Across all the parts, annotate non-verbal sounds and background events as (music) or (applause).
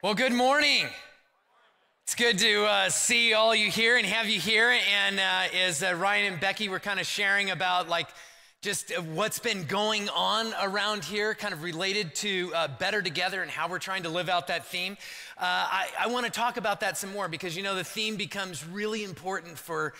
Well, good morning. It's good to uh, see all you here and have you here. And uh, as uh, Ryan and Becky were kind of sharing about like just what's been going on around here, kind of related to uh, Better Together and how we're trying to live out that theme. Uh, I, I want to talk about that some more because you know the theme becomes really important for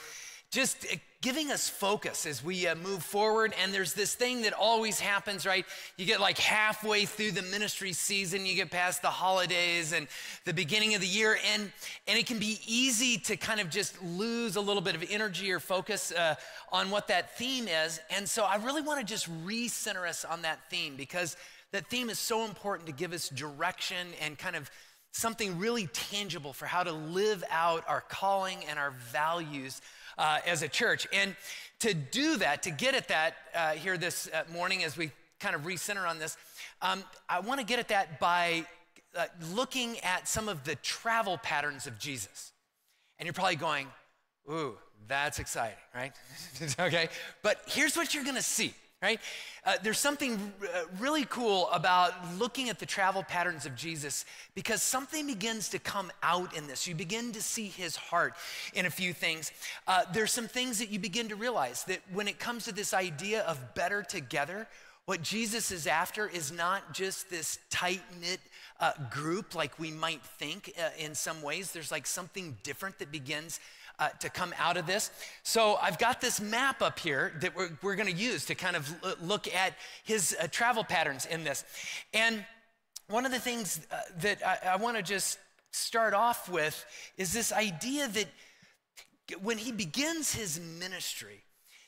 just giving us focus as we uh, move forward. And there's this thing that always happens, right? You get like halfway through the ministry season, you get past the holidays and the beginning of the year, and, and it can be easy to kind of just lose a little bit of energy or focus uh, on what that theme is. And so I really want to just recenter us on that theme because that theme is so important to give us direction and kind of something really tangible for how to live out our calling and our values uh, as a church. And to do that, to get at that uh, here this uh, morning as we kind of recenter on this, um, I want to get at that by uh, looking at some of the travel patterns of Jesus. And you're probably going, ooh, that's exciting, right? (laughs) okay. But here's what you're to see right? Uh, there's something uh, really cool about looking at the travel patterns of Jesus because something begins to come out in this. You begin to see his heart in a few things. Uh, there's some things that you begin to realize that when it comes to this idea of better together, what Jesus is after is not just this tight knit uh, group like we might think uh, in some ways. There's like something different that begins uh, to come out of this. So I've got this map up here that we're, we're going to use to kind of look at his uh, travel patterns in this. And one of the things uh, that I, I want to just start off with is this idea that when he begins his ministry,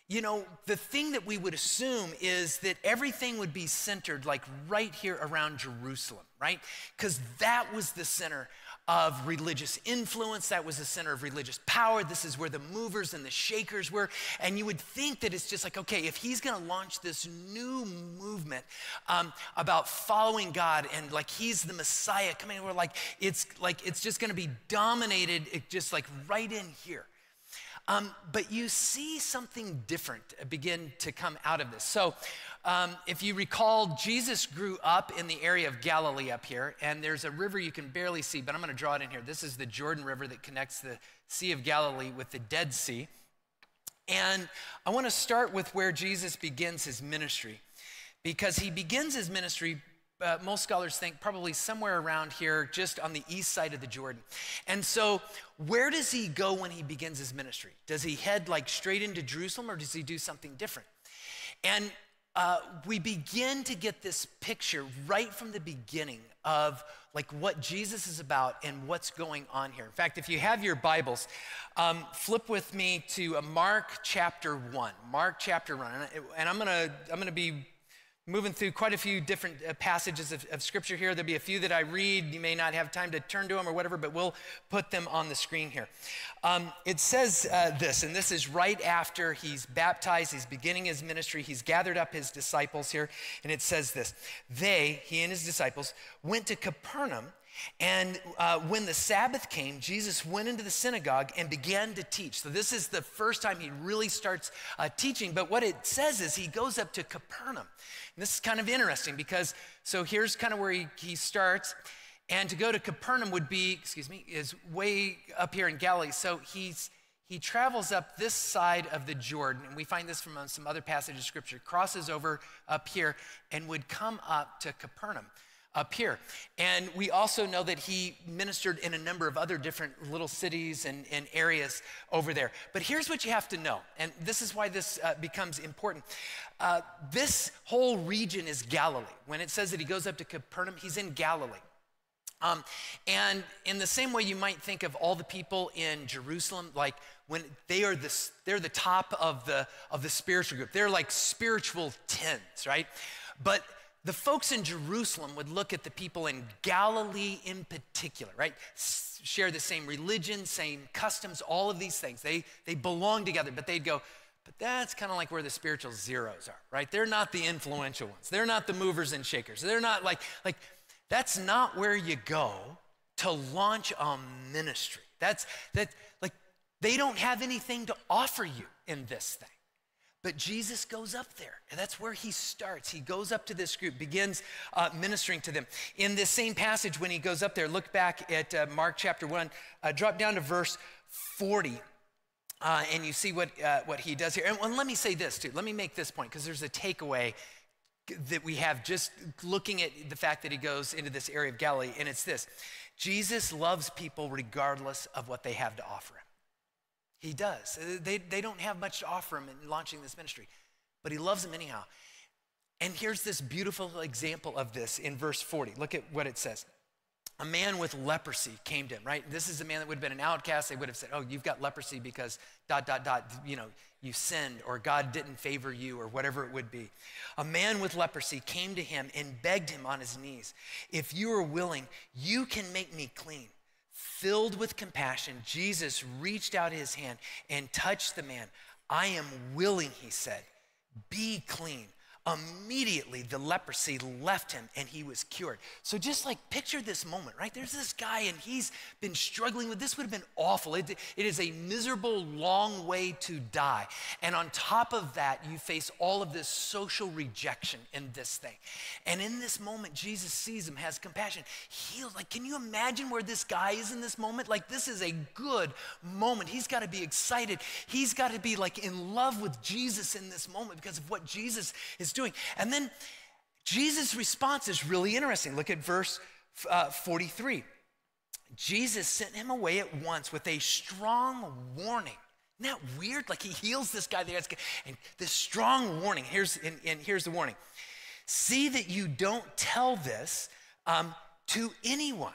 you know, the thing that we would assume is that everything would be centered like right here around Jerusalem, right? Because that was the center of religious influence. That was the center of religious power. This is where the movers and the shakers were. And you would think that it's just like, okay, if he's going to launch this new movement um, about following God and like he's the Messiah coming, we're like, it's like, it's just going to be dominated, it just like right in here. Um, but you see something different begin to come out of this. So, um, if you recall, Jesus grew up in the area of Galilee up here, and there's a river you can barely see, but I'm going to draw it in here. This is the Jordan River that connects the Sea of Galilee with the Dead Sea. And I want to start with where Jesus begins his ministry, because he begins his ministry uh, most scholars think probably somewhere around here, just on the east side of the Jordan. And so, where does he go when he begins his ministry? Does he head like straight into Jerusalem or does he do something different? And uh, we begin to get this picture right from the beginning of like what Jesus is about and what's going on here. In fact, if you have your Bibles, um, flip with me to uh, Mark chapter one. Mark chapter one, and I'm gonna I'm gonna be moving through quite a few different uh, passages of, of, scripture here. There'll be a few that I read. You may not have time to turn to them or whatever, but we'll put them on the screen here. Um, it says uh, this, and this is right after he's baptized, he's beginning his ministry, he's gathered up his disciples here, and it says this They, he and his disciples, went to Capernaum. And uh, when the Sabbath came, Jesus went into the synagogue and began to teach. So, this is the first time he really starts uh, teaching. But what it says is he goes up to Capernaum. And this is kind of interesting because, so here's kind of where he, he starts. And to go to Capernaum would be, excuse me, is way up here in Galilee. So he's, he travels up this side of the Jordan, and we find this from some other passages of scripture, crosses over up here and would come up to Capernaum up here. And we also know that he ministered in a number of other different little cities and, and areas over there. But here's what you have to know, and this is why this uh, becomes important. Uh, this whole region is Galilee. When it says that he goes up to Capernaum, he's in Galilee. Um, and in the same way you might think of all the people in Jerusalem, like when they are the, they're the top of the, of the spiritual group. They're like spiritual tens, right? But the folks in Jerusalem would look at the people in Galilee in particular, right? Share the same religion, same customs, all of these things. They, they belong together, but they'd go, but that's kind of like where the spiritual zeros are, right? They're not the influential ones. They're not the movers and shakers. They're not like, like, that's not where you go to launch a ministry. That's, that, like, they don't have anything to offer you in this thing. But Jesus goes up there, and that's where he starts. He goes up to this group, begins uh, ministering to them. In this same passage, when he goes up there, look back at uh, Mark chapter 1, uh, drop down to verse 40. Uh, and you see what, uh, what he does here. And, and let me say this too. Let me make this point because there's a takeaway that we have just looking at the fact that he goes into this area of Galilee, and it's this Jesus loves people regardless of what they have to offer him. He does. Uh, they, they don't have much to offer him in launching this ministry, but he loves them anyhow. And here's this beautiful example of this in verse 40. Look at what it says. A man with leprosy came to him, right? This is a man that would have been an outcast. They would have said, Oh, you've got leprosy because dot, dot, dot, you know, you sinned or God didn't favor you or whatever it would be. A man with leprosy came to him and begged him on his knees, If you are willing, you can make me clean. Filled with compassion, Jesus reached out his hand and touched the man. I am willing, he said, be clean. Immediately, the leprosy left him and he was cured. So, just like picture this moment, right? There's this guy and he's been struggling with this, would have been awful. It, it is a miserable, long way to die. And on top of that, you face all of this social rejection in this thing. And in this moment, Jesus sees him, has compassion, heals. Like, can you imagine where this guy is in this moment? Like, this is a good moment. He's got to be excited. He's got to be like in love with Jesus in this moment because of what Jesus is is doing. And then Jesus' response is really interesting. Look at verse uh, 43. Jesus sent him away at once with a strong warning. Isn't that weird? Like he heals this guy there. And this strong warning. Here's, and, and here's the warning See that you don't tell this um, to anyone.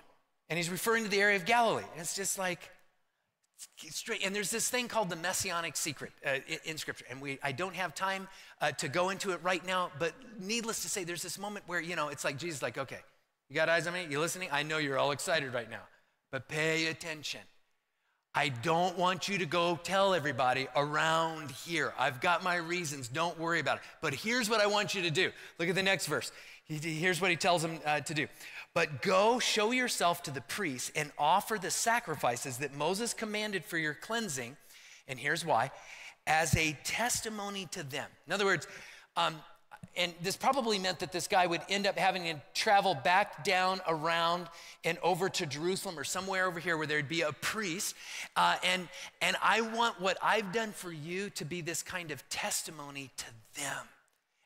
And he's referring to the area of Galilee. And it's just like, straight. And there's this thing called the messianic secret uh, in, in, Scripture, and we I don't have time uh, to go into it right now. But needless to say, there's this moment where you know it's like Jesus, like, okay, you got eyes on me, you listening? I know you're all excited right now, but pay attention. I don't want you to go tell everybody around here. I've got my reasons. Don't worry about it. But here's what I want you to do. Look at the next verse. Here's what he tells them uh, to do. But go show yourself to the priests and offer the sacrifices that Moses commanded for your cleansing. And here's why as a testimony to them. In other words, um, and this probably meant that this guy would end up having to travel back down around and over to Jerusalem or somewhere over here where there'd be a priest. Uh, and, and I want what I've done for you to be this kind of testimony to them.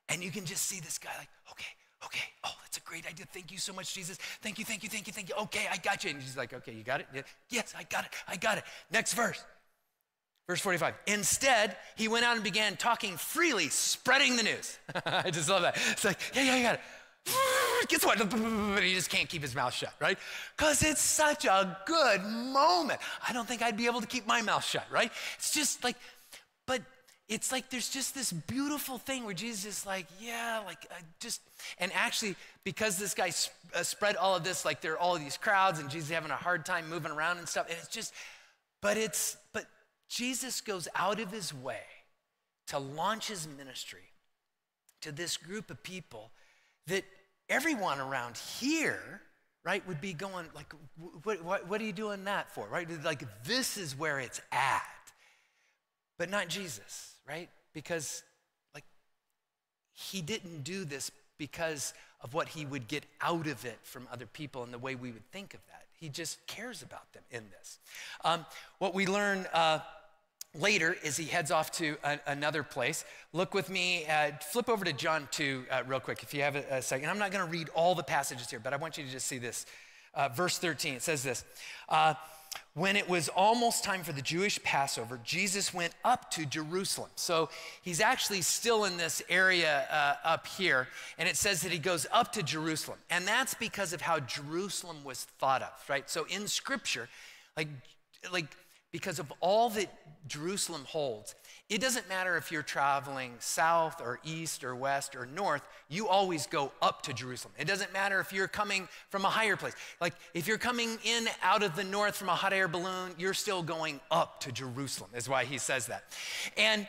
And you can just see this guy like, okay, okay, oh, that's a great idea. Thank you so much, Jesus. Thank you, thank you, thank you, thank you. Okay, I got you. And he's like, okay, you got it? Yes, I got it. I got it. Next verse. Verse 45. Instead, he went out and began talking freely, spreading the news. (laughs) I just love that. It's like, yeah, yeah, I got it. (sighs) Guess what? But (laughs) he just can't keep his mouth shut, right? Because it's such a good moment. I don't think I'd be able to keep my mouth shut, right? It's just like, but it's like there's just this beautiful thing where Jesus is like, yeah, like I just, and actually, because this guy sp- uh, spread all of this, like there are all these crowds and Jesus having a hard time moving around and stuff. And it's just, but it's, but Jesus goes out of his way to launch his ministry to this group of people that everyone around here, right, would be going, like, what, what, what are you doing that for, right? Like, this is where it's at, but not Jesus, right? Because, like, he didn't do this because of what he would get out of it from other people and the way we would think of that. He just cares about them in this. Um, what we learn. Uh, later as he heads off to a, another place. Look with me, uh, flip over to John 2 uh, real quick if you have a, a second. I'm not going to read all the passages here, but I want you to just see this. Uh, verse 13, it says this uh, When it was almost time for the Jewish Passover, Jesus went up to Jerusalem. So he's actually still in this area uh, up here, and it says that he goes up to Jerusalem. And that's because of how Jerusalem was thought of, right? So in scripture, like, like, because of all that Jerusalem holds. It doesn't matter if you're traveling south or east or west or north, you always go up to Jerusalem. It doesn't matter if you're coming from a higher place. Like if you're coming in out of the north from a hot air balloon, you're still going up to Jerusalem, is why he says that. And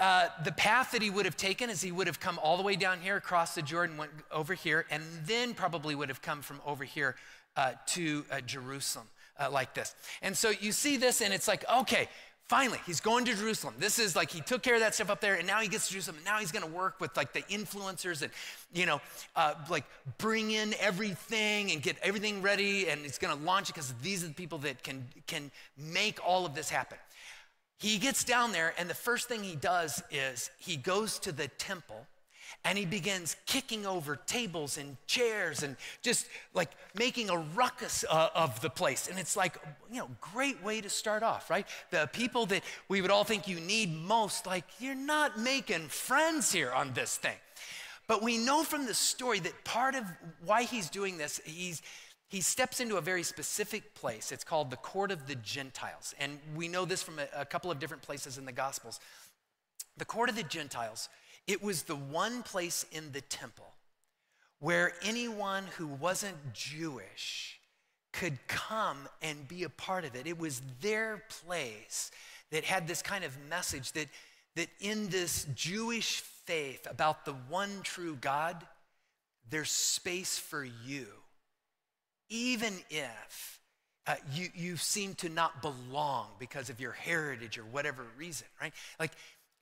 uh, the path that he would have taken is he would have come all the way down here, across the Jordan, went over here, and then probably would have come from over here uh, to uh, Jerusalem uh, like this. And so you see this, and it's like, okay, finally, he's going to Jerusalem. This is like he took care of that stuff up there, and now he gets to Jerusalem, and now he's going to work with like the influencers and, you know, uh, like bring in everything and get everything ready, and he's going to launch it because these are the people that can can make all of this happen. He gets down there, and the first thing he does is he goes to the temple and he begins kicking over tables and chairs and just like making a ruckus uh, of the place. And it's like, you know, great way to start off, right? The people that we would all think you need most, like, you're not making friends here on this thing. But we know from the story that part of why he's doing this, he's he steps into a very specific place. It's called the court of the Gentiles. And we know this from a, a couple of different places in the Gospels. The court of the Gentiles it was the one place in the temple where anyone who wasn't Jewish could come and be a part of it. It was their place that had this kind of message that, that in this Jewish faith about the one true God, there's space for you. Even if uh, you, you seem to not belong because of your heritage or whatever reason, right? Like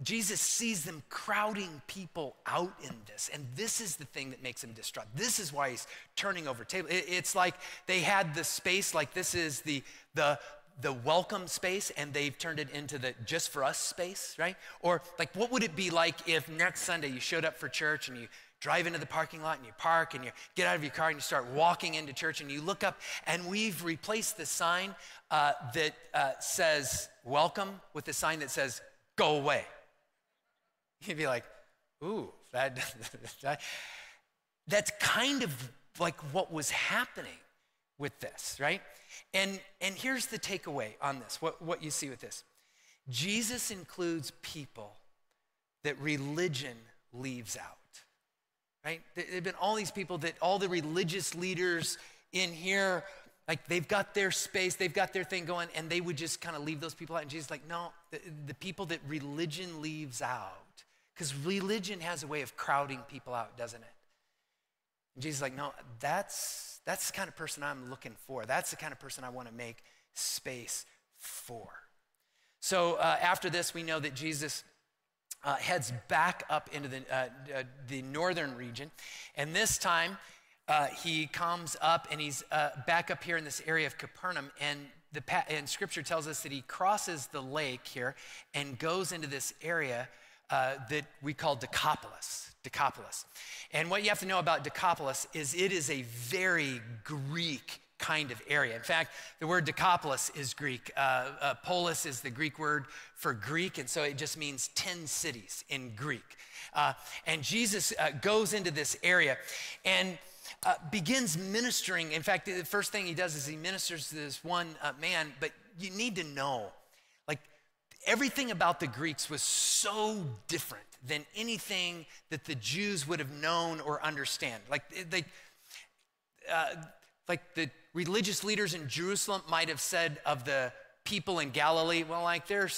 Jesus sees them crowding people out in this. And this is the thing that makes him distraught. This is why he's turning over tables. It's like they had the space, like this is the, the, the welcome space, and they've turned it into the just for us space, right? Or like, what would it be like if next Sunday you showed up for church and you drive into the parking lot and you park and you get out of your car and you start walking into church and you look up and we've replaced the sign uh, that uh, says welcome with the sign that says go away. (laughs) You'd be like, ooh, that, (laughs) that, that's kind of like what was happening with this, right? And, and here's the takeaway on this, what, what you see with this. Jesus includes people that religion leaves out, right? There have been all these people that all the religious leaders in here, like they've got their space, they've got their thing going, and they would just kind of leave those people out. And Jesus like, no, the, the people that religion leaves out because religion has a way of crowding people out, doesn't it? And Jesus is like, no, that's, that's the kind of person I'm looking for. That's the kind of person I want to make space for. So uh, after this, we know that Jesus uh, heads back up into the, uh, uh the northern region. And this time, uh, he comes up and he's uh, back up here in this area of Capernaum. And, the, and scripture tells us that he crosses the lake here and goes into this area uh, that we call Decapolis. Decapolis. And what you have to know about Decapolis is it is a very Greek kind of area. In fact, the word Decapolis is Greek. Uh, uh, polis is the Greek word for Greek, and so it just means 10 cities in Greek. Uh, and Jesus uh, goes into this area and uh, begins ministering. In fact, the first thing he does is he ministers to this one uh, man, but you need to know everything about the Greeks was so different than anything that the Jews would have known or understand. Like they, uh, like the religious leaders in Jerusalem might have said of the people in Galilee, well, like they're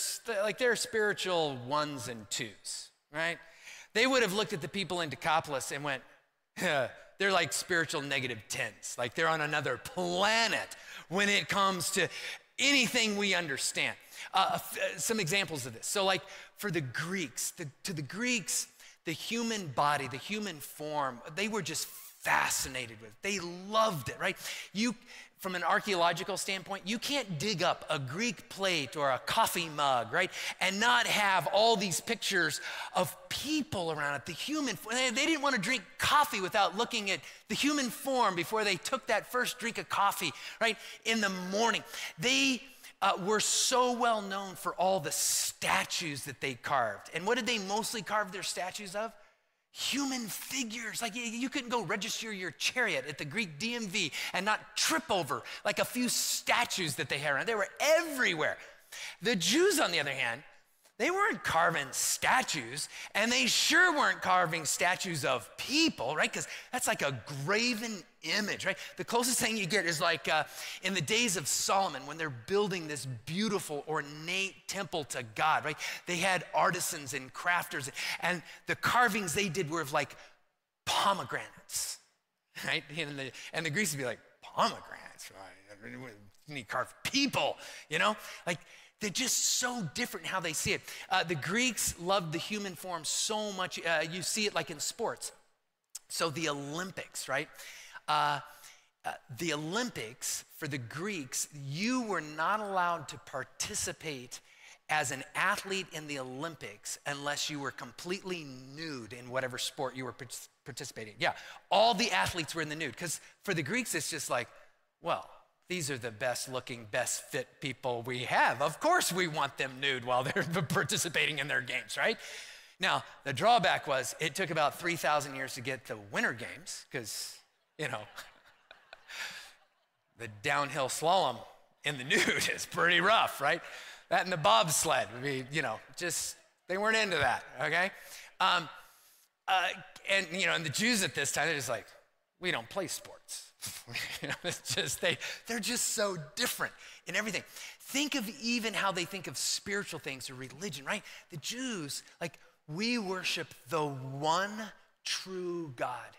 like they're spiritual ones and twos, right? They would have looked at the people in Decapolis and went, (laughs) they're like spiritual negative tens, like they're on another planet when it comes to anything we understand. Uh, some examples of this. So, like for the Greeks, the, to the Greeks, the human body, the human form, they were just fascinated with. It. They loved it, right? You, from an archaeological standpoint, you can't dig up a Greek plate or a coffee mug, right? And not have all these pictures of people around it, the human They didn't want to drink coffee without looking at the human form before they took that first drink of coffee, right? In the morning. They uh, were so well known for all the statues that they carved. And what did they mostly carve their statues of? Human figures. Like you, couldn't go register your chariot at the Greek DMV and not trip over like a few statues that they had around. They were everywhere. The Jews, on the other hand, they weren't carving statues, and they sure weren't carving statues of people, right? Because that's like a graven image, right? The closest thing you get is like uh, in the days of Solomon when they're building this beautiful, ornate temple to God, right? They had artisans and crafters, and the carvings they did were of like pomegranates, (laughs) right? And the, and the Greeks would be like, pomegranates, right? You need carve people, you know? Like, they're just so different how they see it. Uh, the Greeks loved the human form so much. Uh, you see it like in sports. So the Olympics, right? Uh, uh, the Olympics for the Greeks, you were not allowed to participate as an athlete in the Olympics unless you were completely nude in whatever sport you were participating. Yeah, all the athletes were in the nude because for the Greeks, it's just like, well, these are the best looking, best fit people we have. Of course, we want them nude while they're (laughs) participating in their games, right? Now, the drawback was it took about 3,000 years to get the Winter Games because, you know, (laughs) the downhill slalom in the (laughs) nude is pretty rough, right? That and the bobsled would be, you know, just, they weren't into that, okay? Um, uh, and, you know, and the Jews at this time, they're just like, we don't play sports. (laughs) it's just they they're just so different in everything. Think of even how they think of spiritual things or religion, right? The Jews, like we worship the one true God.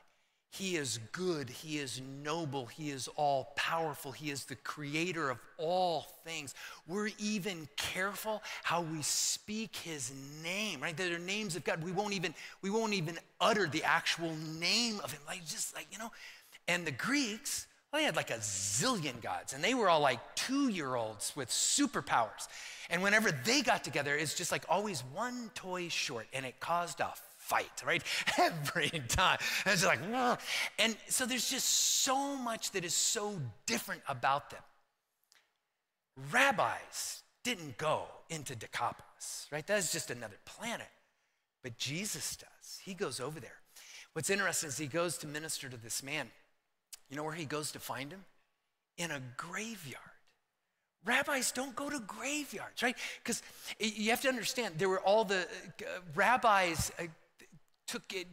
He is good, He is noble, He is all powerful, He is the creator of all things. We're even careful how we speak His name, right? That are names of God. We won't even, we won't even utter the actual name of Him. Like just like, you know, and the Greeks, well, they had like a zillion gods, and they were all like two year olds with superpowers. And whenever they got together, it's just like always one toy short, and it caused a fight, right? (laughs) Every time. And it's like, Whoa. and so there's just so much that is so different about them. Rabbis didn't go into Decapolis, right? That's just another planet. But Jesus does. He goes over there. What's interesting is he goes to minister to this man you know where he goes to find him? In a graveyard. Rabbis don't go to graveyards, right? Because you have to understand, there were all the uh, rabbis uh, took it,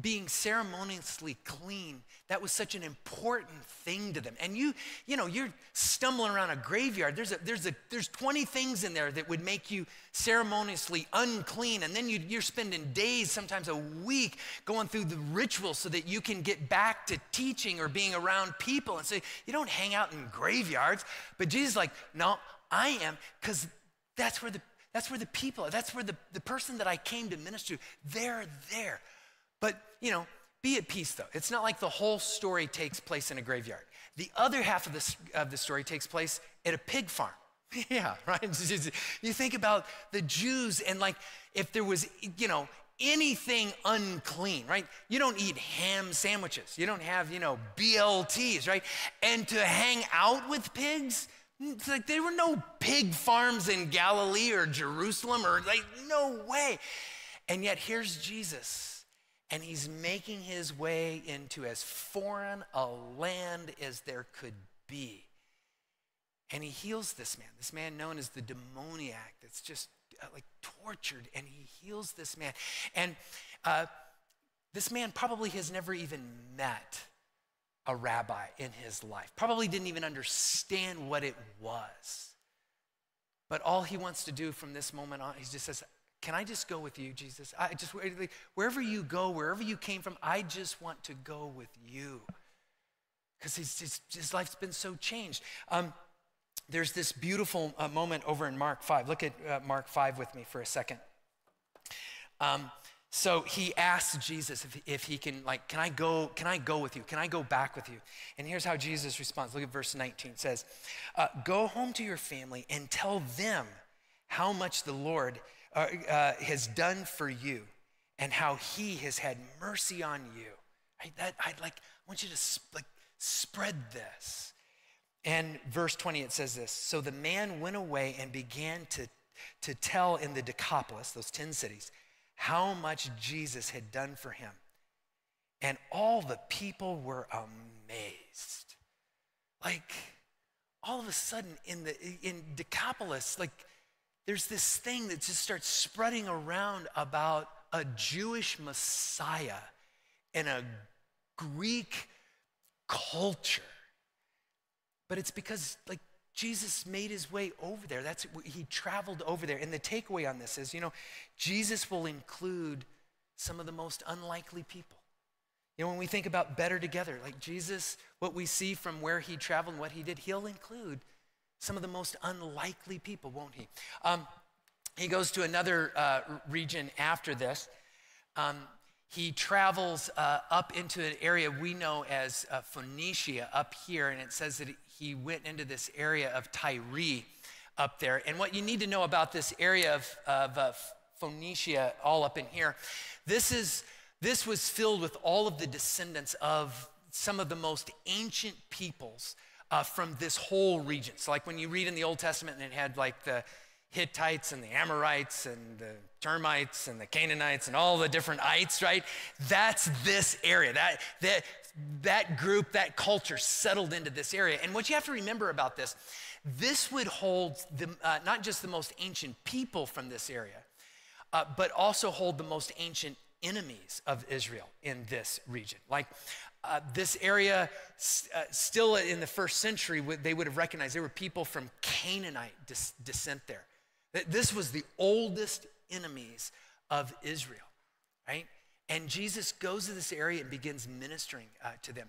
being ceremoniously clean that was such an important thing to them. And you you know you're stumbling around a graveyard. There's a there's a there's 20 things in there that would make you ceremoniously unclean. And then you, you're spending days sometimes a week going through the rituals so that you can get back to teaching or being around people. And say you don't hang out in graveyards. But jesus like no i am because that's where the that's where the people that's where the, the person that i came to minister to they're there but, you know, be at peace though. It's not like the whole story takes place in a graveyard. The other half of the, of the story takes place at a pig farm. (laughs) yeah, right? (laughs) You think about the Jews and like if there was, you know, anything unclean, right? You don't eat ham sandwiches. You don't have, you know, BLTs, right? And to hang out with pigs, it's like there were no pig farms in Galilee or Jerusalem or like, no way. And yet here's Jesus and he's making his way into as foreign a land as there could be. And he heals this man, this man known as the demoniac that's just uh, like tortured, and he heals this man. And uh, this man probably has never even met a rabbi in his life, probably didn't even understand what it was. But all he wants to do from this moment on, he just says, can I just go with you, Jesus? I just wherever you go, wherever you came from, I just want to go with you. Because his, his, life's been so changed. Um, there's this beautiful uh, moment over in Mark 5. Look at uh, Mark 5 with me for a second. Um, so he asks Jesus if, if he can, like, can I go, can I go with you? Can I go back with you? And here's how Jesus responds. Look at verse 19. It says, uh, Go home to your family and tell them how much the Lord uh, uh, has done for you and how he has had mercy on you. I, that, I'd like, I want you to like spread this. And verse 20, it says this So the man went away and began to, to tell in the Decapolis, those 10 cities, how much Jesus had done for him. And all the people were amazed. Like, all of a sudden in the in Decapolis, like there's this thing that just starts spreading around about a Jewish Messiah in a Greek culture. But it's because, like, Jesus made his way over there. That's he traveled over there. And the takeaway on this is, you know, Jesus will include some of the most unlikely people. You know, when we think about better together, like Jesus, what we see from where he traveled and what he did, he'll include Some of the most unlikely people, won't he? Um, he goes to another uh, region after this. Um, he travels uh, up into an area we know as uh, Phoenicia up here, and it says that he went into this area of Tyre up there. And what you need to know about this area of, of uh, Phoenicia, all up in here, this is this was filled with all of the descendants of some of the most ancient peoples uh, from this whole region. So, like when you read in the Old Testament, and it had like the Hittites and the Amorites and the termites and the Canaanites and all the different ites, right? That's this area. That, that, that group, that culture settled into this area. And what you have to remember about this, this would hold the, uh, not just the most ancient people from this area, uh, but also hold the most ancient enemies of Israel in this region. Like uh, this area, uh, still in the first century, they would have recognized there were people from Canaanite descent there. This was the oldest enemies of Israel, right? And Jesus goes to this area and begins ministering uh, to them.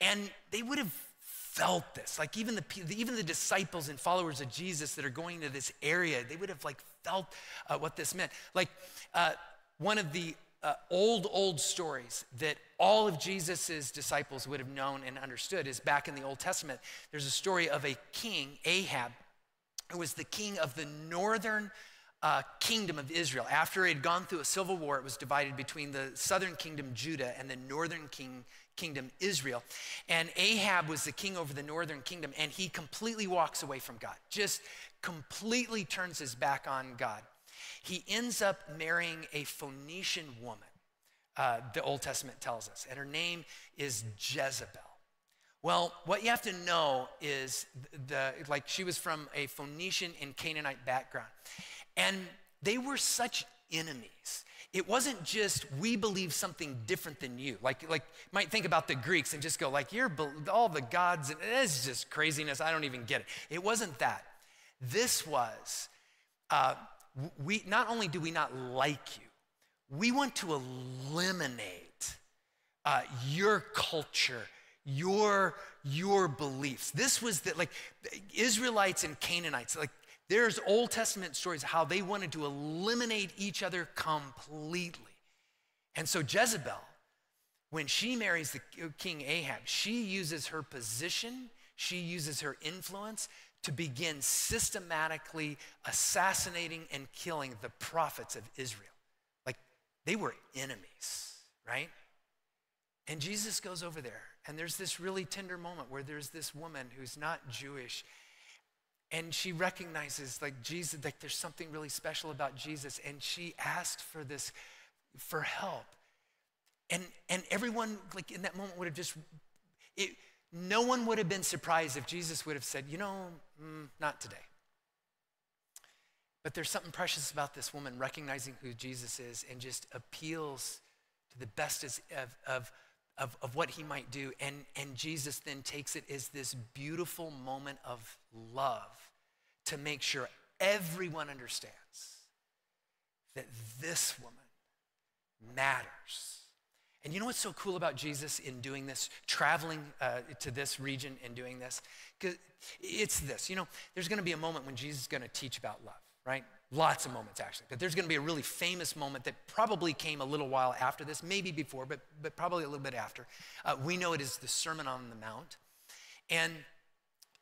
And they would have felt this. Like even the, even the disciples and followers of Jesus that are going to this area, they would have like felt uh, what this meant. Like uh, one of the uh, old, old stories that all of Jesus's disciples would have known and understood is back in the Old Testament. There's a story of a king, Ahab, who was the king of the northern uh, kingdom of Israel. After it had gone through a civil war, it was divided between the southern kingdom, Judah, and the northern king, kingdom, Israel. And Ahab was the king over the northern kingdom, and he completely walks away from God, just completely turns his back on God. He ends up marrying a Phoenician woman, uh, the Old Testament tells us, and her name is Jezebel. Well, what you have to know is the like she was from a Phoenician and Canaanite background. And they were such enemies. It wasn't just we believe something different than you. Like like might think about the Greeks and just go like you're all the gods and it's just craziness. I don't even get it. It wasn't that. This was uh, we not only do we not like you, we want to eliminate uh, your culture your your beliefs. This was that like Israelites and Canaanites, like there's Old Testament stories how they wanted to eliminate each other completely. And so Jezebel, when she marries the king Ahab, she uses her position, she uses her influence to begin systematically assassinating and killing the prophets of Israel. Like they were enemies, right? And Jesus goes over there and there's this really tender moment where there's this woman who's not Jewish and she recognizes like Jesus, like there's something really special about Jesus. And she asked for this, for help. And, and everyone like in that moment would have just, it, no one would have been surprised if Jesus would have said, you know, mm, not today. But there's something precious about this woman recognizing who Jesus is and just appeals to the best of, of, of, of what he might do. And, and Jesus then takes it as this beautiful moment of love to make sure everyone understands that this woman matters. And you know what's so cool about Jesus in doing this, traveling uh, to this region and doing this? It's this. You know, there's going to be a moment when Jesus is going to teach about love, right? Lots of moments, actually. But there's going to be a really famous moment that probably came a little while after this, maybe before, but, but probably a little bit after. Uh, we know it is the Sermon on the Mount. And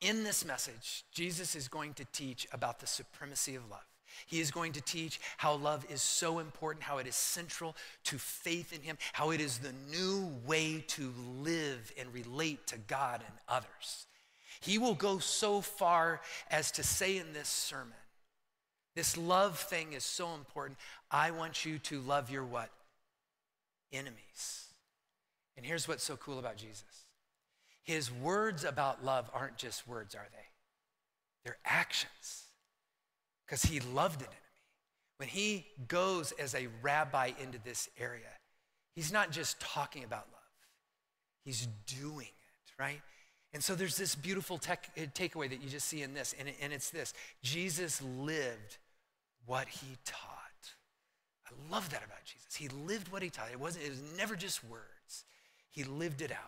in this message, Jesus is going to teach about the supremacy of love. He is going to teach how love is so important, how it is central to faith in Him, how it is the new way to live and relate to God and others. He will go so far as to say in this sermon this love thing is so important. I want you to love your what? Enemies. And here's what's so cool about Jesus His words about love aren't just words, are they? They're actions. Because he loved an enemy. When he goes as a rabbi into this area, he's not just talking about love, he's doing it, right? And so there's this beautiful uh, takeaway that you just see in this, and, it, and it's this Jesus lived what he taught. I love that about Jesus. He lived what he taught. It wasn't, it was never just words. He lived it out.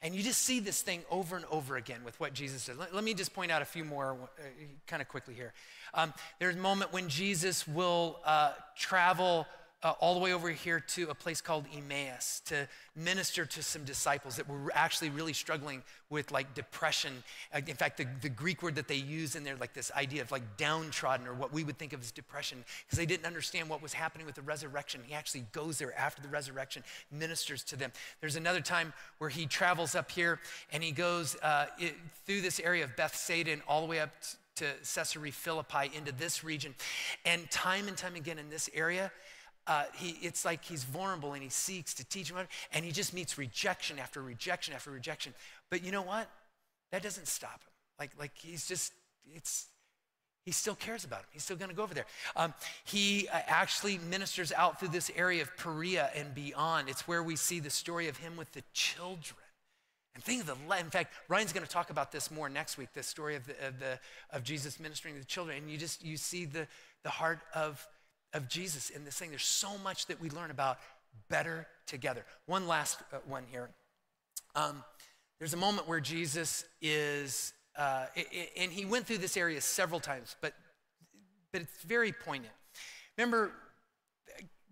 And you just see this thing over and over again with what Jesus did. Let, let me just point out a few more uh, kind of quickly here. Um, there's a moment when Jesus will uh, travel uh, all the way over here to a place called Emmaus to minister to some disciples that were actually really struggling with like depression. Uh, in fact, the, the Greek word that they use in there, like this idea of like downtrodden or what we would think of as depression, because they didn't understand what was happening with the resurrection. He actually goes there after the resurrection, ministers to them. There's another time where he travels up here and he goes uh, it, through this area of Bethsaida and all the way up to Caesarea Philippi into this region. And time and time again in this area, uh, he, it's like he's vulnerable and he seeks to teach him, and he just meets rejection after rejection after rejection. But you know what? That doesn't stop him. Like, like he's just, it's, he still cares about him. He's still going to go over there. Um, he uh, actually ministers out through this area of Perea and beyond. It's where we see the story of him with the children. And think of the, in fact, Ryan's going to talk about this more next week, the story of, the, of, the, of Jesus ministering to the children. And you just, you see the, the heart of, of Jesus in this thing. There's so much that we learn about better together. One last uh, one here. Um, there's a moment where Jesus is, uh, and he went through this area several times, but, but it's very poignant. Remember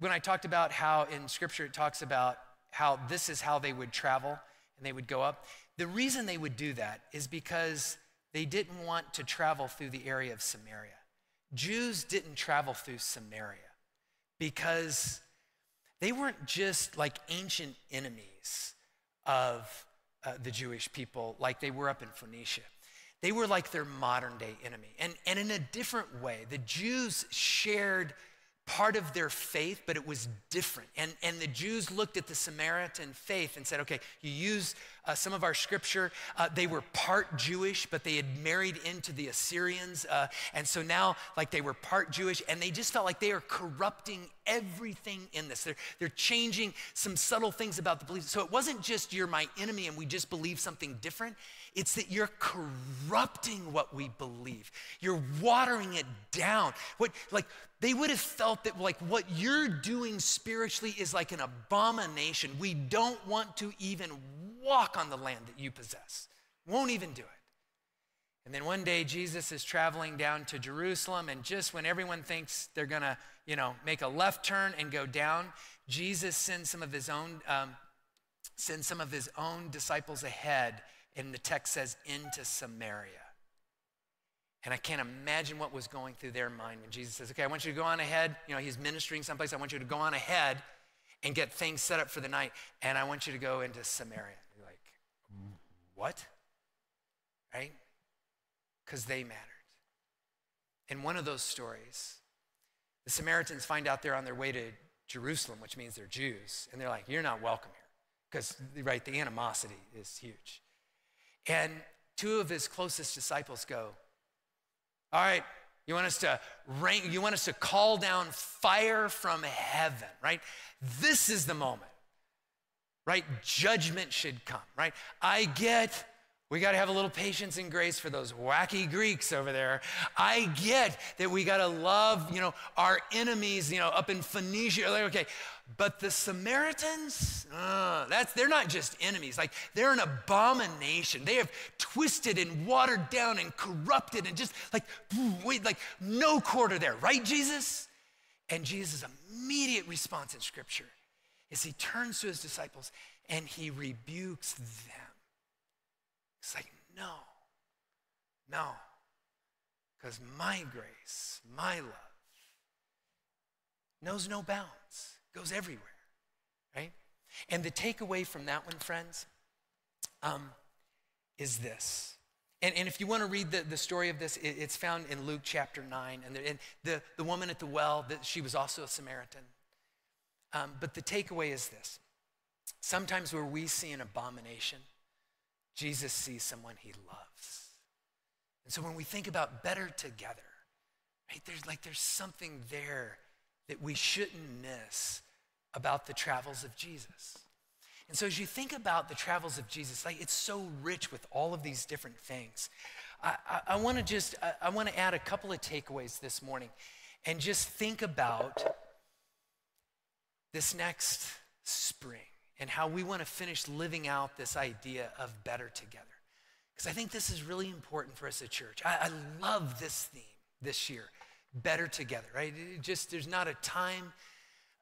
when I talked about how in Scripture it talks about how this is how they would travel and they would go up? The reason they would do that is because they didn't want to travel through the area of Samaria. Jews didn't travel through Samaria because they weren't just like ancient enemies of uh, the Jewish people like they were up in Phoenicia. They were like their modern day enemy. And, and in a different way, the Jews shared part of their faith, but it was different. And, and the Jews looked at the Samaritan faith and said, okay, you use uh, some of our scripture. Uh, they were part Jewish, but they had married into the Assyrians. Uh, and so now, like, they were part Jewish, and they just felt like they are corrupting everything in this. They're, they're changing some subtle things about the belief. So it wasn't just you're my enemy and we just believe something different. It's that you're corrupting what we believe. You're watering it down. What, like, they would have felt that, like, what you're doing spiritually is like an abomination. We don't want to even walk on the land that you possess. Won't even do it. And then one day, Jesus is traveling down to Jerusalem, and just when everyone thinks they're gonna, you know, make a left turn and go down, Jesus sends some of his own, um, sends some of his own disciples ahead and the text says, into Samaria. And I can't imagine what was going through their mind when Jesus says, Okay, I want you to go on ahead. You know, he's ministering someplace. I want you to go on ahead and get things set up for the night. And I want you to go into Samaria. What? Right? Because they mattered. In one of those stories, the Samaritans find out they're on their way to Jerusalem, which means they're Jews. And they're like, You're not welcome here. Because, right, the animosity is huge. And two of his closest disciples go, All right, you want us to rain, you want us to call down fire from heaven, right? This is the moment, right? Judgment should come, right? I get we got to have a little patience and grace for those wacky Greeks over there. I get that we got to love, you know, our enemies, you know, up in Phoenicia. Like, okay, but the Samaritans, uh, that's they're not just enemies. Like they're an abomination. They have twisted and watered down and corrupted and just like wait, like no quarter there, right, Jesus? And Jesus' immediate response in Scripture is he turns to his disciples and he rebukes them. It's like, no, no. Because my grace, my love, knows no bounds, goes everywhere, right? And the takeaway from that one, friends, um, is this. And, and if you want to read the, the story of this, it, it's found in Luke chapter 9. And the, and the, the woman at the well, that she was also a Samaritan. Um, but the takeaway is this sometimes where we see an abomination, Jesus sees someone he loves. And so when we think about better together, right, there's like there's something there that we shouldn't miss about the travels of Jesus. And so as you think about the travels of Jesus, like it's so rich with all of these different things. I, I, I want to just I, I want to add a couple of takeaways this morning, and just think about this next spring and how we want to finish living out this idea of better together. Because I think this is really important for us at church. I, I love this theme this year better together, right? It just, there's not a time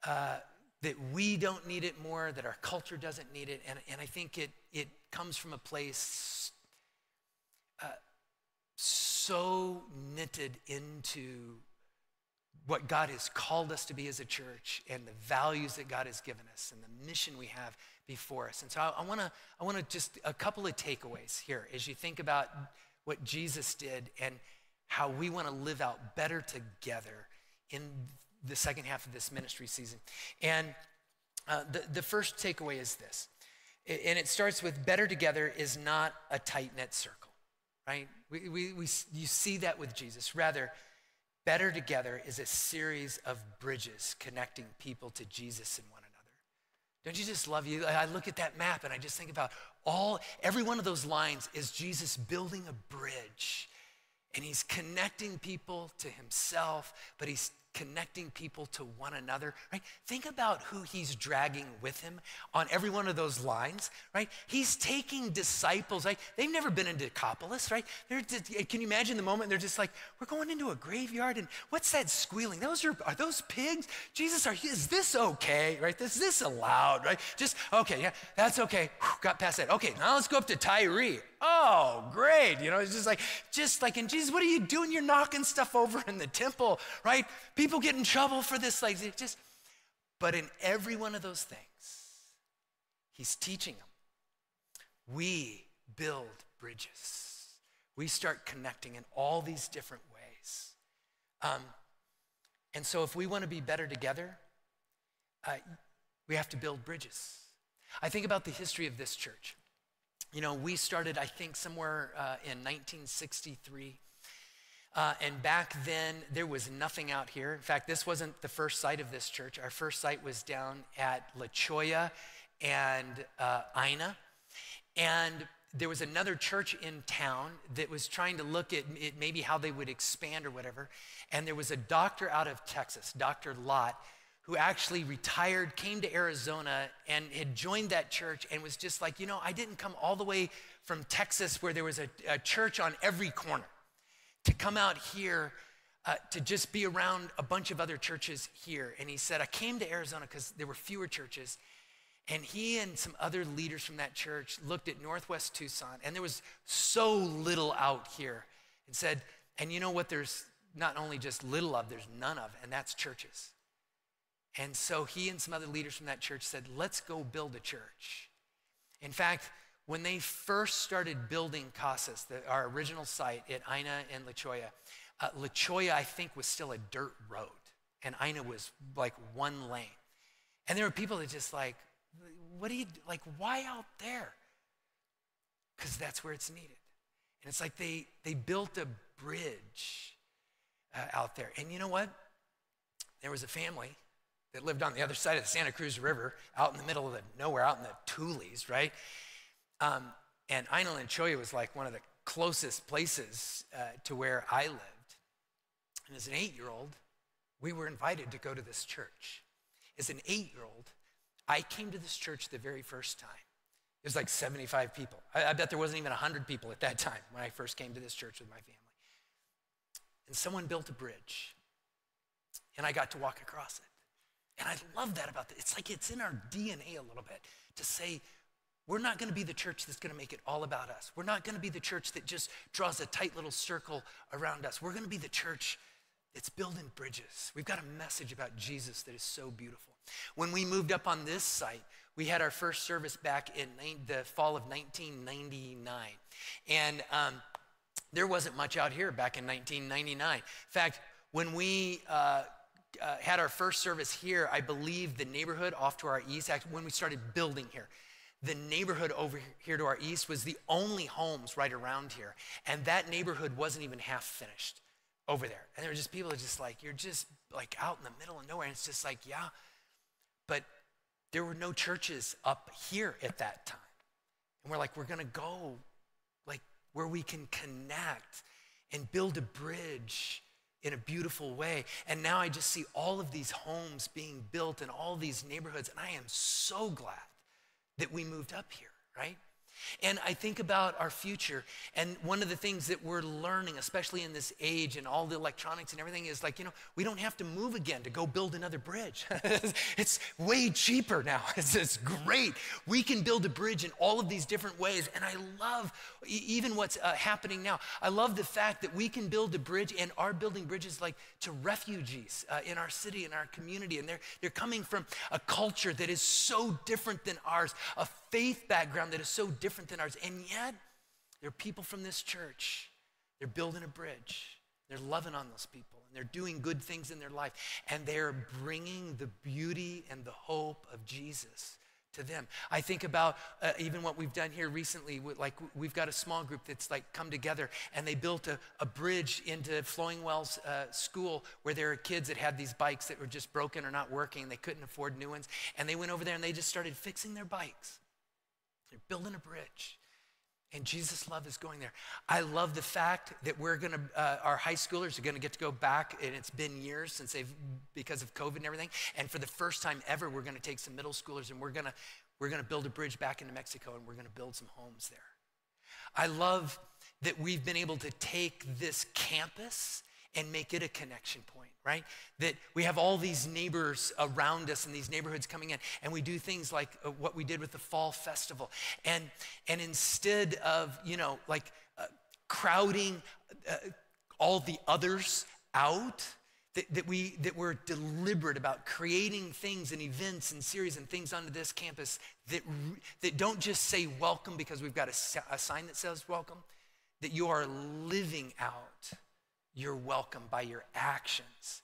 uh, that we don't need it more, that our culture doesn't need it. And, and I think it, it comes from a place uh, so knitted into what God has called us to be as a church and the values that God has given us and the mission we have before us. And so I, I want to I want to just a couple of takeaways here as you think about what Jesus did and how we want to live out better together in the second half of this ministry season. And uh, the, the first takeaway is this, and it starts with better together is not a tight knit circle, right? We, we, we, you see that with Jesus. Rather, better together is a series of bridges connecting people to Jesus and one another. Don't you just love you? I look at that map and I just think about all, every one of those lines is Jesus building a bridge and he's connecting people to himself, but he's connecting people to one another, right? Think about who he's dragging with him on every one of those lines, right? He's taking disciples, right? They've never been in Decapolis, right? They're, can you imagine the moment they're just like, we're going into a graveyard and what's that squealing? Those are, are those pigs? Jesus, are, is this okay, right? Is this allowed, right? Just, okay, yeah, that's okay. Whew, got past that. Okay, now let's go up to Tyre. Oh, great. You know, it's just like, just like, and Jesus, what are you doing? You're knocking stuff over in the temple, right? People get in trouble for this. Like, just, but in every one of those things, he's teaching them. We build bridges. We start connecting in all these different ways. Um, and so, if we want to be better together, uh, we have to build bridges. I think about the history of this church. You know, we started, I think, somewhere uh, in 1963. Uh, and back then, there was nothing out here. In fact, this wasn't the first site of this church. Our first site was down at La Cholla and uh, Ina. And there was another church in town that was trying to look at maybe how they would expand or whatever. And there was a doctor out of Texas, Dr. Lott, who actually retired, came to Arizona, and had joined that church and was just like, you know, I didn't come all the way from Texas where there was a, a church on every corner to come out here uh, to just be around a bunch of other churches here. And he said, I came to Arizona because there were fewer churches. And he and some other leaders from that church looked at Northwest Tucson, and there was so little out here, and said, and you know what there's not only just little of, there's none of, and that's churches. And so he and some other leaders from that church said, let's go build a church. In fact, when they first started building Casas, the, our original site at Ina and La Cholla, uh, La I think, was still a dirt road, and Ina was like one lane. And there were people that just like, what do you, like, why out there? Because that's where it's needed. And it's like they, they built a bridge uh, out there. And you know what? There was a family that lived on the other side of the Santa Cruz River, out in the middle of the nowhere, out in the Tules, right? Um, and Ina La Cholla was like one of the closest places uh, to where I lived. And as an eight year old, we were invited to go to this church. As an eight year old, I came to this church the very first time. It was like 75 people. I, I bet there wasn't even 100 people at that time when I first came to this church with my family. And someone built a bridge, and I got to walk across it. And I love that about that. It's like it's in our DNA a little bit to say, we're not going to be the church that's going to make it all about us. We're not going to be the church that just draws a tight little circle around us. We're going to be the church that's building bridges. We've got a message about Jesus that is so beautiful. When we moved up on this site, we had our first service back in the fall of 1999. And um, there wasn't much out here back in 1999. In fact, when we uh, uh, had our first service here, I believe the neighborhood off to our east, when we started building here, the neighborhood over here to our east was the only homes right around here. And that neighborhood wasn't even half finished over there. And there were just people that just like, you're just like out in the middle of nowhere. And it's just like, yeah. But there were no churches up here at that time. And we're like, we're going to go like where we can connect and build a bridge in a beautiful way. And now I just see all of these homes being built in all these neighborhoods, and I am so glad that we moved up here, right? And I think about our future, and one of the things that we're learning, especially in this age and all the electronics and everything, is like, you know, we don't have to move again to go build another bridge. (laughs) it's way cheaper now. (laughs) It's, it's, great. We can build a bridge in all of these different ways. And I love even what's uh, happening now. I love the fact that we can build a bridge and are building bridges like to refugees uh, in our city, in our community. And they're, they're coming from a culture that is so different than ours, a faith background that is so different than ours. And yet, there are people from this church. They're building a bridge. They're loving on those people and they're doing good things in their life. And they're bringing the beauty and the hope of Jesus to them. I think about uh, even what we've done here recently. Like we've got a small group that's like come together and they built a, a bridge into Flowing Wells uh, School where there are kids that had these bikes that were just broken or not working. They couldn't afford new ones. And they went over there and they just started fixing their bikes. They're building a bridge. And Jesus' love is going there. I love the fact that we're gonna, uh, our high schoolers are gonna get to go back, and it's been years since they've, because of COVID and everything. And for the first time ever, we're gonna take some middle schoolers and we're gonna, we're gonna build a bridge back into Mexico and we're gonna build some homes there. I love that we've been able to take this campus and make it a connection point, right? That we have all these neighbors around us and these neighborhoods coming in, and we do things like uh, what we did with the fall festival. And, and instead of, you know, like uh, crowding uh, all the others out, that, that, we, that we're deliberate about creating things and events and series and things onto this campus that, that don't just say welcome because we've got a, a sign that says welcome, that you are living out you're welcome by your actions,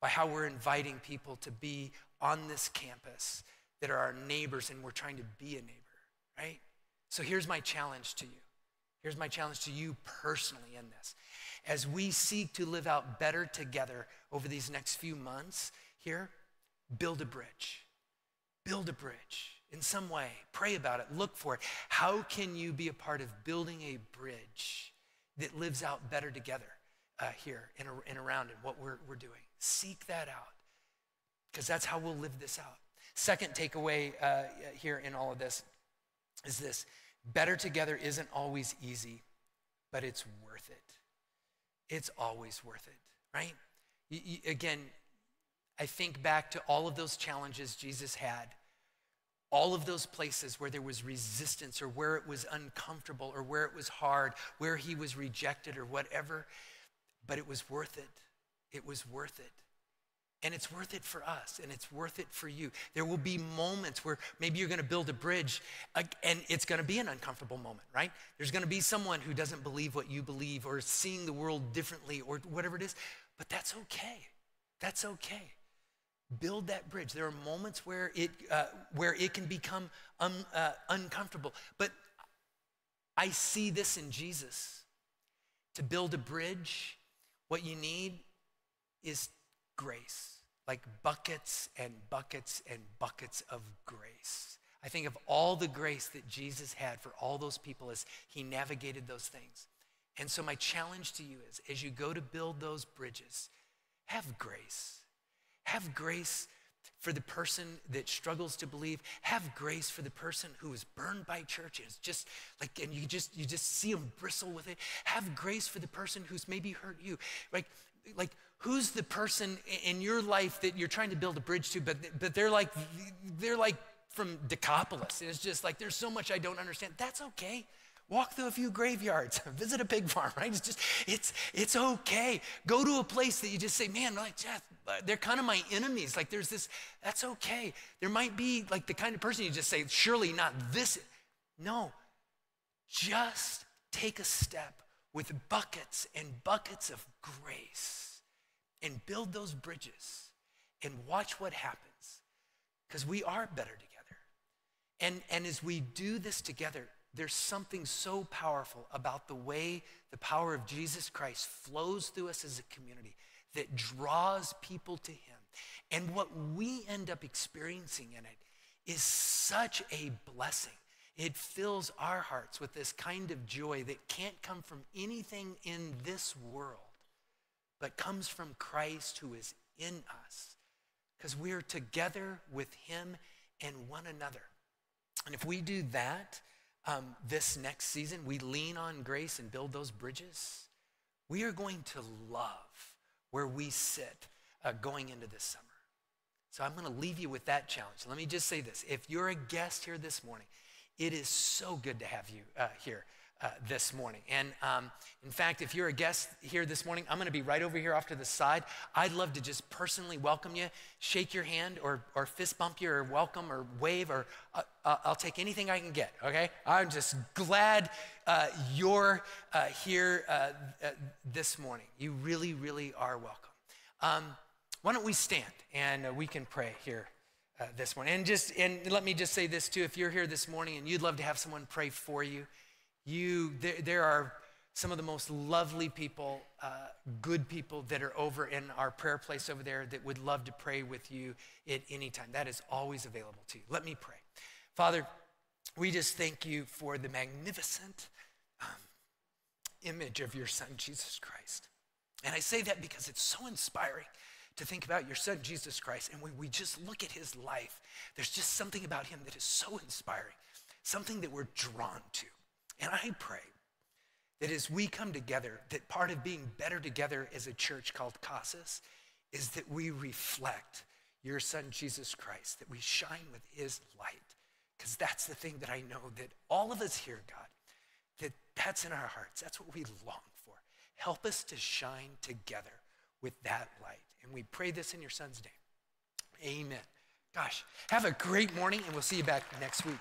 by how we're inviting people to be on this campus that are our neighbors and we're trying to be a neighbor, right? So here's my challenge to you. Here's my challenge to you personally in this. As we seek to live out better together over these next few months here, build a bridge. Build a bridge in some way. Pray about it. Look for it. How can you be a part of building a bridge that lives out better together? Uh, here and, and around it, what we're, we're doing. Seek that out because that's how we'll live this out. Second takeaway uh, here in all of this is this better together isn't always easy, but it's worth it. It's always worth it, right? You, you, again, I think back to all of those challenges Jesus had, all of those places where there was resistance or where it was uncomfortable or where it was hard, where he was rejected or whatever but it was worth it. It was worth it. And it's worth it for us, and it's worth it for you. There will be moments where maybe you're gonna build a bridge, and it's gonna be an uncomfortable moment, right? There's gonna be someone who doesn't believe what you believe or seeing the world differently or whatever it is, but that's okay. That's okay. Build that bridge. There are moments where it, uh, where it can become un, uh, uncomfortable, but I see this in Jesus. To build a bridge, what you need is grace, like buckets and buckets and buckets of grace. I think of all the grace that Jesus had for all those people as he navigated those things. And so, my challenge to you is as you go to build those bridges, have grace. Have grace for the person that struggles to believe. Have grace for the person who is burned by church and it's just like and you just you just see them bristle with it. Have grace for the person who's maybe hurt you. Like like who's the person in your life that you're trying to build a bridge to but but they're like they're like from decapolis. And it's just like there's so much i don't understand. That's okay Walk through a few graveyards, (laughs) visit a pig farm, right? It's just, it's, it's okay. Go to a place that you just say, man, like, Jeff, uh, they're kind of my enemies. Like, there's this, that's okay. There might be like the kind of person you just say, surely not this. No, just take a step with buckets and buckets of grace and build those bridges and watch what happens because we are better together. And, and as we do this together, there's something so powerful about the way the power of Jesus Christ flows through us as a community that draws people to Him. And what we end up experiencing in it is such a blessing. It fills our hearts with this kind of joy that can't come from anything in this world, but comes from Christ who is in us, because we're together with Him and one another. And if we do that um, this next season, we lean on grace and build those bridges, we are going to love where we sit uh, going into this summer. So I'm going to leave you with that challenge. Let me just say this if you're a guest here this morning, it is so good to have you uh, here uh, this morning. And um, in fact, if you're a guest here this morning, I'm going to be right over here off to the side. I'd love to just personally welcome you, shake your hand, or, or fist bump you, or welcome, or wave, or uh, uh I'll take anything I can get, okay? I'm just glad uh, you're here this morning. You really, really are welcome. Um, why don't we stand and we can pray here this morning. And just and let me just say this too: if you're here this morning and you'd love to have someone pray for you, you there, there are some of the most lovely people, uh, good people that are over in our prayer place over there that would love to pray with you at any time. That is always available to you. Let me pray. Father, we just thank you for the magnificent um, image of your Son, Jesus Christ. And I say that because it's so inspiring to think about your son, Jesus Christ, and when we just look at his life, there's just something about him that is so inspiring, something that we're drawn to. And I pray that as we come together, that part of being better together as a church called Casas is that we reflect your son, Jesus Christ, that we shine with his light. Because that's the thing that I know that all of us here, God, that that's in our hearts. That's what we long for. Help us to shine together with that light. And we pray this in your son's name. Amen. Gosh, have a great morning, and we'll see you back next week.